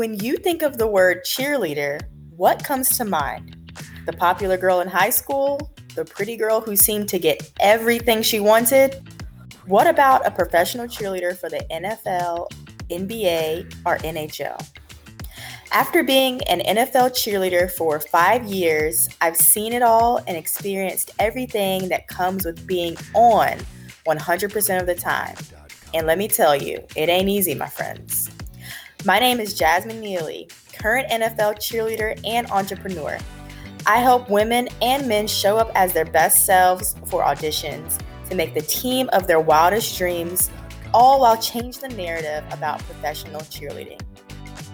When you think of the word cheerleader, what comes to mind? The popular girl in high school? The pretty girl who seemed to get everything she wanted? What about a professional cheerleader for the NFL, NBA, or NHL? After being an NFL cheerleader for five years, I've seen it all and experienced everything that comes with being on 100% of the time. And let me tell you, it ain't easy, my friends. My name is Jasmine Neely, current NFL cheerleader and entrepreneur. I help women and men show up as their best selves for auditions to make the team of their wildest dreams, all while changing the narrative about professional cheerleading.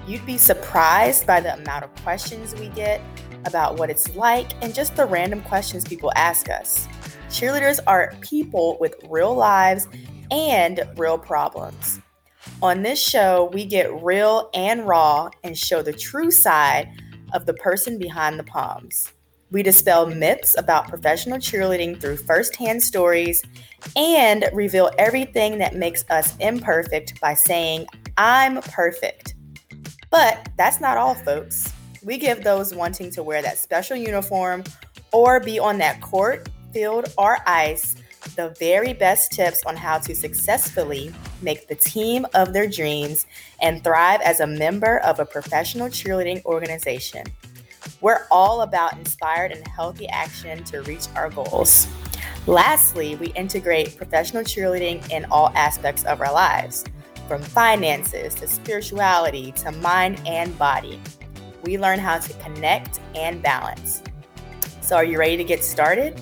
You'd be surprised by the amount of questions we get about what it's like and just the random questions people ask us. Cheerleaders are people with real lives and real problems. On this show, we get real and raw and show the true side of the person behind the poms. We dispel myths about professional cheerleading through firsthand stories and reveal everything that makes us imperfect by saying, I'm perfect. But that's not all, folks. We give those wanting to wear that special uniform or be on that court, field, or ice the very best tips on how to successfully make the team of their dreams and thrive as a member of a professional cheerleading organization. We're all about inspired and healthy action to reach our goals. Lastly, we integrate professional cheerleading in all aspects of our lives from finances to spirituality to mind and body. We learn how to connect and balance. So, are you ready to get started?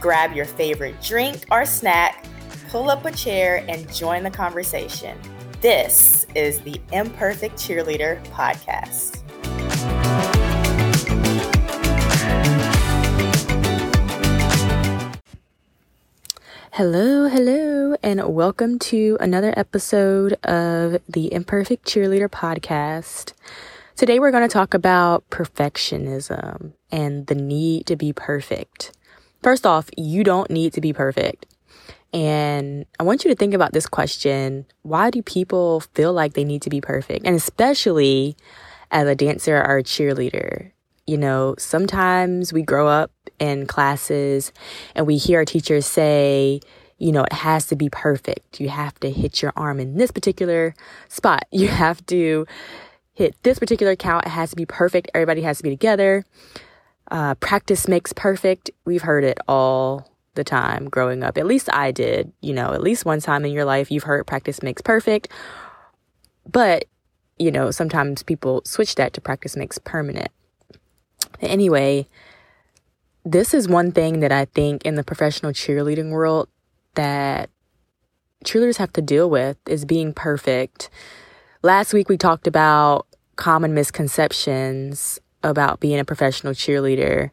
Grab your favorite drink or snack, pull up a chair, and join the conversation. This is the Imperfect Cheerleader Podcast. Hello, hello, and welcome to another episode of the Imperfect Cheerleader podcast. Today we're going to talk about perfectionism and the need to be perfect. First off, you don't need to be perfect. And I want you to think about this question why do people feel like they need to be perfect? And especially as a dancer or a cheerleader. You know, sometimes we grow up in classes and we hear our teachers say, you know, it has to be perfect. You have to hit your arm in this particular spot. You have to hit this particular count. It has to be perfect. Everybody has to be together. Uh, practice makes perfect. We've heard it all the time growing up. At least I did. You know, at least one time in your life, you've heard practice makes perfect. But, you know, sometimes people switch that to practice makes permanent. Anyway, this is one thing that I think in the professional cheerleading world that cheerleaders have to deal with is being perfect. Last week we talked about common misconceptions about being a professional cheerleader.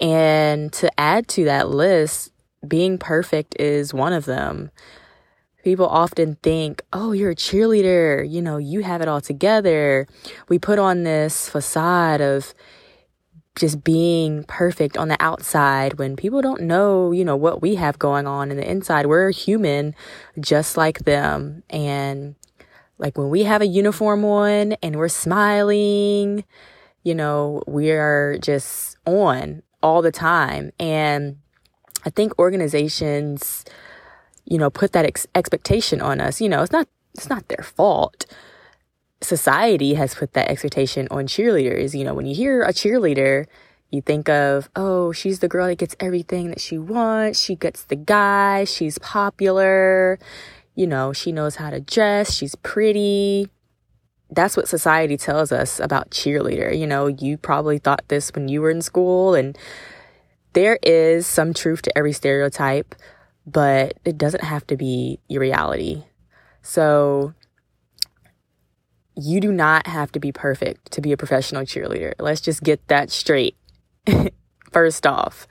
And to add to that list, being perfect is one of them. People often think, oh, you're a cheerleader, you know, you have it all together. We put on this facade of just being perfect on the outside when people don't know, you know, what we have going on in the inside. We're human just like them. And like when we have a uniform on and we're smiling, you know, we are just on all the time. And I think organizations, you know, put that ex- expectation on us. You know, it's not it's not their fault society has put that expectation on cheerleaders. You know, when you hear a cheerleader, you think of, oh, she's the girl that gets everything that she wants. She gets the guy. She's popular. You know, she knows how to dress. She's pretty. That's what society tells us about cheerleader. You know, you probably thought this when you were in school, and there is some truth to every stereotype, but it doesn't have to be your reality. So, you do not have to be perfect to be a professional cheerleader. Let's just get that straight. First off.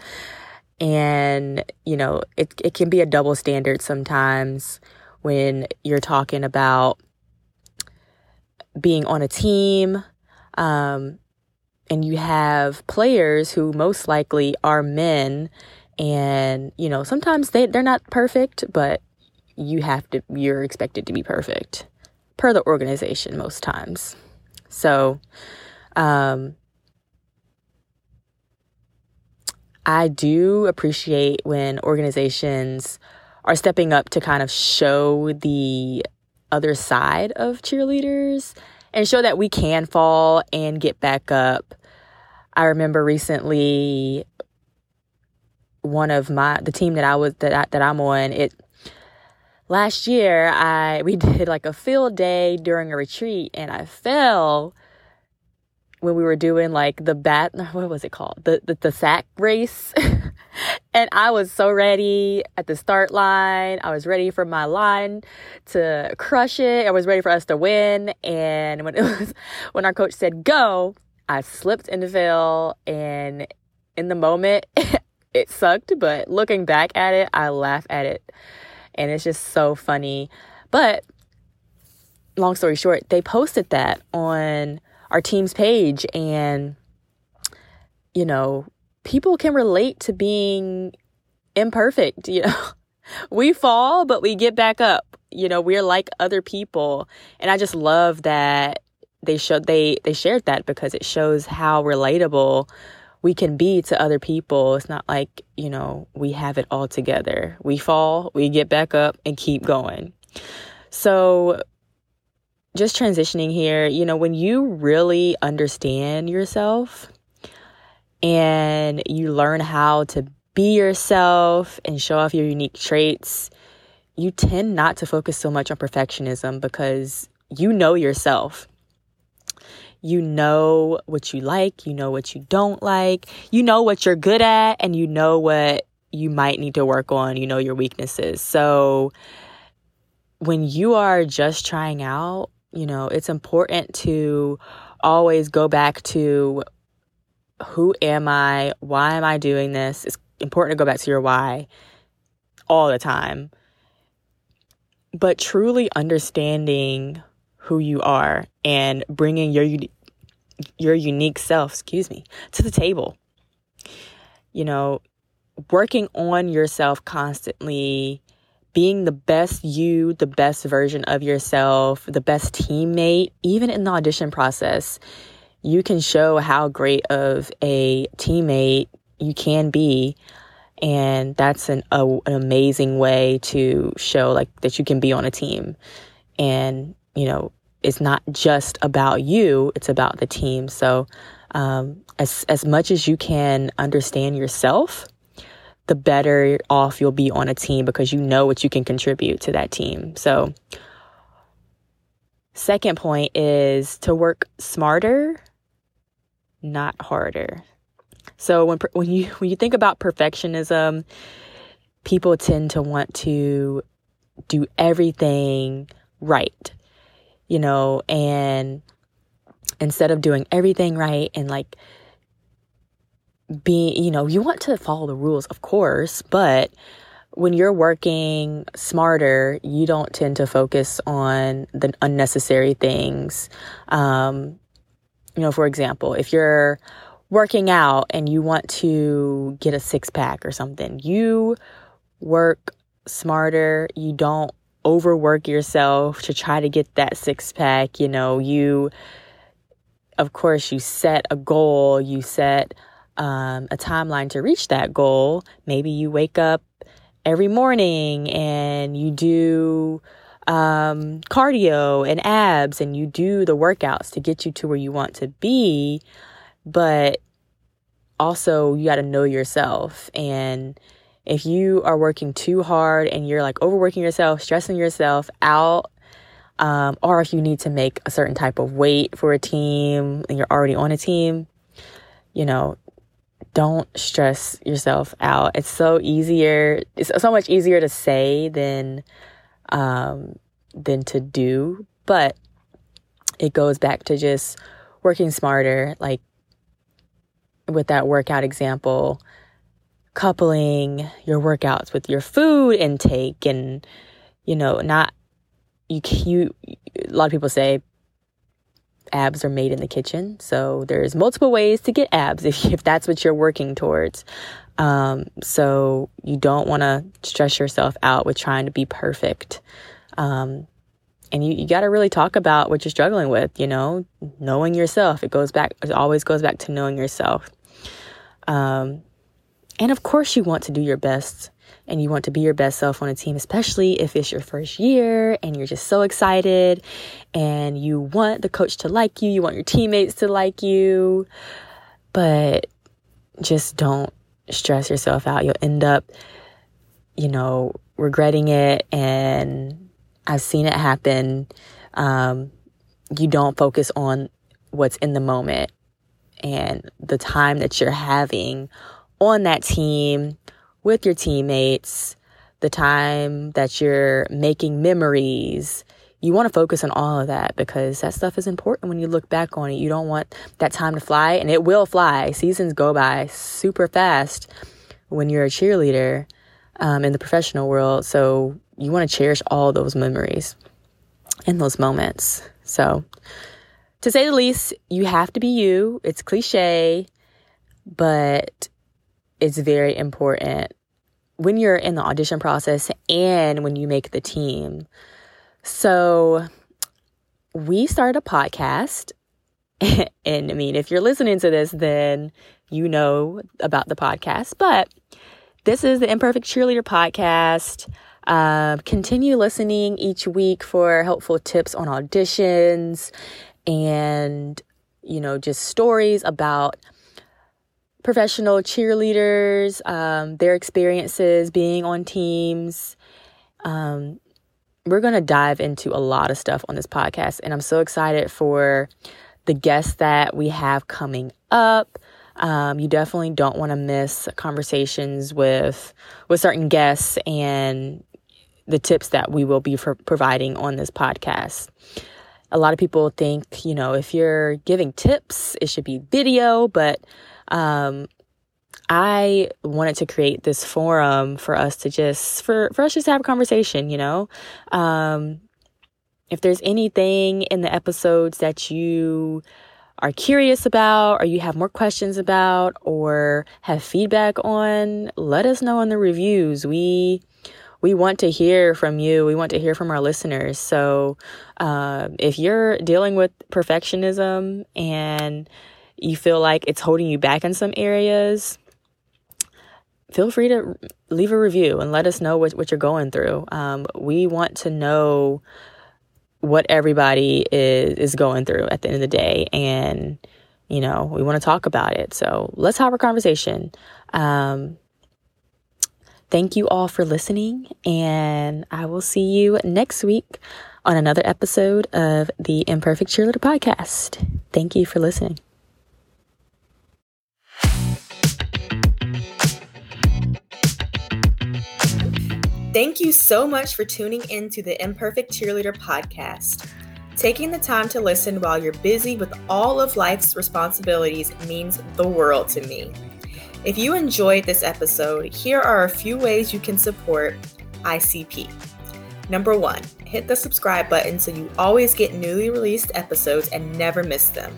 And, you know, it it can be a double standard sometimes when you're talking about being on a team um, and you have players who most likely are men and you know sometimes they they're not perfect but you have to you're expected to be perfect per the organization most times. So, um, I do appreciate when organizations are stepping up to kind of show the other side of cheerleaders and show that we can fall and get back up. I remember recently one of my the team that I was that I, that I'm on it last year I we did like a field day during a retreat and I fell when we were doing like the bat what was it called? The the, the sack race. And i was so ready at the start line. I was ready for my line to crush it. I was ready for us to win. And when it was when our coach said go i slipped and fell and in the moment it sucked. But looking back at it i laugh at it. And it's just so funny. But long story short they posted that on our team's page and you know people can relate to being imperfect you know. We fall but we get back up. You know we're like other people. And i just love that they showed they they shared that because it shows how relatable we can be to other people. It's not like you know we have it all together. We fall we get back up and keep going. So just transitioning here, you know, when you really understand yourself and you learn how to be yourself and show off your unique traits, you tend not to focus so much on perfectionism because you know yourself. You know what you like, you know what you don't like, you know what you're good at, and you know what you might need to work on, you know your weaknesses. So when you are just trying out, you know, it's important to always go back to who am I? Why am I doing this? It's important to go back to your why all the time. But truly understanding who you are and bringing your your unique self, excuse me, to the table. You know, working on yourself constantly being the best you, the best version of yourself, the best teammate, even in the audition process, you can show how great of a teammate you can be. And that's an, a, an amazing way to show like that you can be on a team. And, you know, it's not just about you, it's about the team. So, um, as, as much as you can understand yourself, the better off you'll be on a team because you know what you can contribute to that team. So, second point is to work smarter, not harder. So when when you when you think about perfectionism, people tend to want to do everything right. You know, and instead of doing everything right and like being, you know, you want to follow the rules, of course, but when you're working smarter, you don't tend to focus on the unnecessary things. Um, you know, for example, if you're working out and you want to get a six pack or something, you work smarter. You don't overwork yourself to try to get that six pack. You know, you, of course, you set a goal, you set um, a timeline to reach that goal. Maybe you wake up every morning and you do um, cardio and abs and you do the workouts to get you to where you want to be. But also, you got to know yourself. And if you are working too hard and you're like overworking yourself, stressing yourself out, um, or if you need to make a certain type of weight for a team and you're already on a team, you know, don't stress yourself out. It's so easier. It's so much easier to say than um, than to do. But it goes back to just working smarter. Like with that workout example, coupling your workouts with your food intake, and you know, not you. You a lot of people say abs are made in the kitchen. So there's multiple ways to get abs if, if that's what you're working towards. Um, so you don't want to stress yourself out with trying to be perfect. Um, and you, you got to really talk about what you're struggling with, you know, knowing yourself. It goes back, it always goes back to knowing yourself. Um, and of course, you want to do your best and you want to be your best self on a team, especially if it's your first year and you're just so excited and you want the coach to like you, you want your teammates to like you, but just don't stress yourself out. You'll end up, you know, regretting it. And I've seen it happen. Um, you don't focus on what's in the moment and the time that you're having on that team with your teammates, the time that you're making memories. You want to focus on all of that because that stuff is important when you look back on it. You don't want that time to fly, and it will fly. Seasons go by super fast when you're a cheerleader um, in the professional world. So you want to cherish all those memories and those moments. So, to say the least, you have to be you. It's cliche, but it's very important when you're in the audition process and when you make the team. So, we started a podcast. and I mean, if you're listening to this, then you know about the podcast. But this is the Imperfect Cheerleader podcast. Uh, continue listening each week for helpful tips on auditions and, you know, just stories about professional cheerleaders, um, their experiences being on teams. Um, we're going to dive into a lot of stuff on this podcast, and I'm so excited for the guests that we have coming up. Um, you definitely don't want to miss conversations with with certain guests and the tips that we will be providing on this podcast. A lot of people think, you know, if you're giving tips, it should be video, but um, I wanted to create this forum for us to just for for us just to have a conversation, you know. Um, if there's anything in the episodes that you are curious about or you have more questions about or have feedback on, let us know in the reviews. We we want to hear from you. We want to hear from our listeners. So, uh, if you're dealing with perfectionism and you feel like it's holding you back in some areas, feel free to leave a review and let us know what, what you're going through. Um, we want to know what everybody is is going through at the end of the day and you know we want to talk about it. So let's have a conversation. Um, thank you all for listening and i will see you next week on another episode of the imperfect cheerleader podcast. Thank you for listening Thank you so much for tuning in to the Imperfect Cheerleader podcast. Taking the time to listen while you're busy with all of life's responsibilities means the world to me. If you enjoyed this episode, here are a few ways you can support ICP. Number one, hit the subscribe button so you always get newly released episodes and never miss them.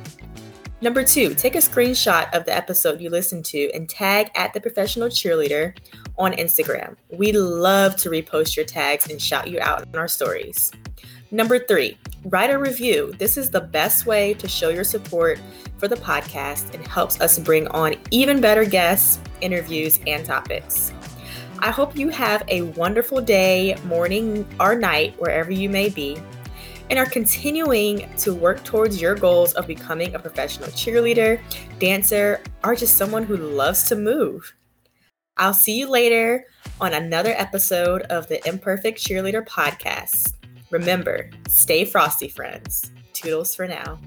Number two, take a screenshot of the episode you listened to and tag at the professional cheerleader on Instagram. We love to repost your tags and shout you out in our stories. Number three, write a review. This is the best way to show your support for the podcast and helps us bring on even better guests, interviews, and topics. I hope you have a wonderful day, morning, or night, wherever you may be, and are continuing to work towards your goals of becoming a professional cheerleader, dancer, or just someone who loves to move. I'll see you later on another episode of the Imperfect Cheerleader podcast. Remember, stay frosty, friends. Toodles for now.